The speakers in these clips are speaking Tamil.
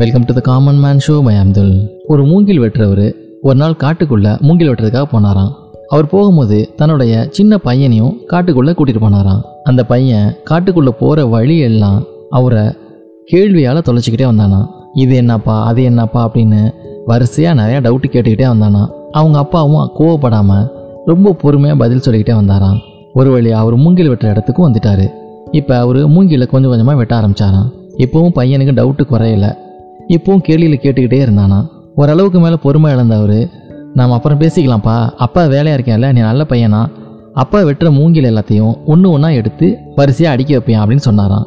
Welcome to the common man show by Abdul ஒரு மூங்கில் வெட்டுறவர் ஒரு நாள் காட்டுக்குள்ள மூங்கில் வெட்டுறதுக்காக போனாராம். அவர் போகும்போது தன்னுடைய சின்ன பையனையும் காட்டுக்குள்ள கூட்டிட்டு போனாராம். அந்த பையன் காட்டுக்குள்ள போற வழியெல்லாம் அவரை கேள்வியால் தொலைச்சிக்கிட்டே வந்தானா இது என்னப்பா அது என்னப்பா அப்படின்னு வரிசையாக நிறையா டவுட்டு கேட்டுக்கிட்டே வந்தானா அவங்க அப்பாவும் கோவப்படாமல் ரொம்ப பொறுமையாக பதில் சொல்லிக்கிட்டே வந்தாராம். ஒரு வழி அவர் மூங்கில் வெட்டுற இடத்துக்கும் வந்துட்டாரு. இப்போ அவர் மூங்கில கொஞ்சம் கொஞ்சமாக வெட்ட ஆரம்பிச்சாராம். இப்போவும் பையனுக்கு டவுட்டு குறையலை. இப்போவும் கேள்வியில் கேட்டுக்கிட்டே இருந்தானா? ஓரளவுக்கு மேலே பொறுமை இழந்தவர். நாம் அப்புறம் பேசிக்கலாம்ப்பா. அப்பா வேலையாக இருக்கேன்ல நீ நல்ல பையனா? அப்பா வெட்டுற மூங்கில் எல்லாத்தையும் ஒன்று ஒன்றா எடுத்து வரிசையாக அடுக்கி வைப்பேன் அப்படின்னு சொன்னாராம்.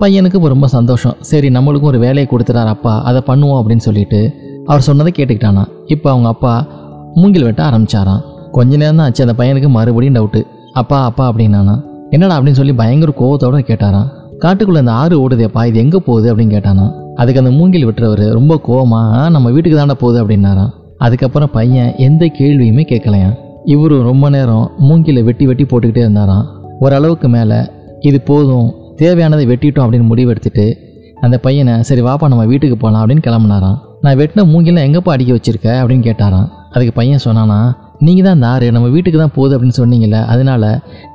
பையனுக்கு இப்போ ரொம்ப சந்தோஷம். சரி நம்மளுக்கும் ஒரு வேலையை கொடுத்துட்டார் அப்பா. அதை பண்ணுவோம் அப்படின்னு சொல்லிட்டு அவர் சொன்னதை கேட்டுக்கிட்டானா. இப்போ அவங்க அப்பா மூங்கில் வெட்ட ஆரம்பிச்சாரான் கொஞ்ச நேரம் தான் ஆச்சு. அந்த பையனுக்கு மறுபடியும் டவுட்டு அப்பா அப்பா அப்படின்னானா. என்னடா அப்படின்னு சொல்லி பயங்கர கோவத்தோட கேட்டாராம். காட்டுக்குள்ளே இந்த ஆறு ஓடுதேப்பா. இது எங்கே போகுது அப்படின்னு கேட்டானா. அதுக்கு அந்த மூங்கில் வெட்டுறவர் ரொம்ப கோவமாக நம்ம வீட்டுக்கு தாண்டா போகுது அப்படின்னாராம். அதுக்கப்புறம் பையன் எந்த கேள்வியுமே கேட்கலையாம். இவரும் ரொம்ப நேரம் மூங்கில வெட்டி வெட்டி போட்டுக்கிட்டே இருந்தாராம். ஓரளவுக்கு மேலே இது போதும் தேவையானதை வெட்டிட்டோம் அப்படின்னு முடிவெடுத்துட்டு அந்த பையனை சரி வாப்பா நம்ம வீட்டுக்கு போகலாம் அப்படின்னு கிளம்புனாராம். நான் வெட்டின மூங்கிலாம் எங்கேப்பா அடிக்க வச்சிருக்க? அப்படின்னு கேட்டாராம். அதுக்கு பையன் சொன்னானா நீங்கள் தான் இந்த ஆறு நம்ம வீட்டுக்கு தான் போகுது அப்படின்னு சொன்னீங்கல்ல அதனால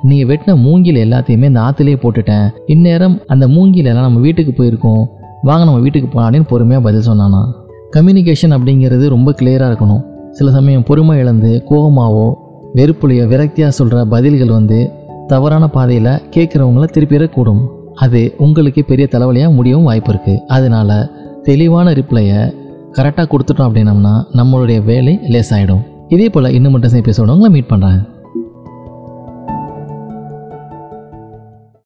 நீங்கள் வெட்டின மூங்கில் எல்லாத்தையுமே இந்த ஆற்றுலேயே போட்டுட்டேன். இந்நேரம் அந்த மூங்கிலெல்லாம் நம்ம வீட்டுக்கு போயிருக்கோம். வாங்க நம்ம வீட்டுக்கு போகலான்னு பொறுமையாக பதில் சொன்னானா. கம்யூனிகேஷன் அப்படிங்கிறது ரொம்ப கிளியராக இருக்கணும். சில சமயம் பொறுமை இழந்து கோபமாவோ வெறுப்புலையோ விரக்தியாக சொல்கிற பதில்கள் வந்து தவறான பாதையில் கேட்குறவங்கள திருப்பிடக்கூடும். அது உங்களுக்கே பெரிய தலைவலியாக முடியவும் வாய்ப்பு இருக்குது அதனால் தெளிவான ரிப்ளையை கரெக்டாக கொடுத்துட்டோம் அப்படின்னம்னா நம்மளுடைய வேலை லேஸ் ஆகிடும் இதே போல் இன்னும் மட்டும் எபிசோட உங்களை மீட் பண்ணுறேன்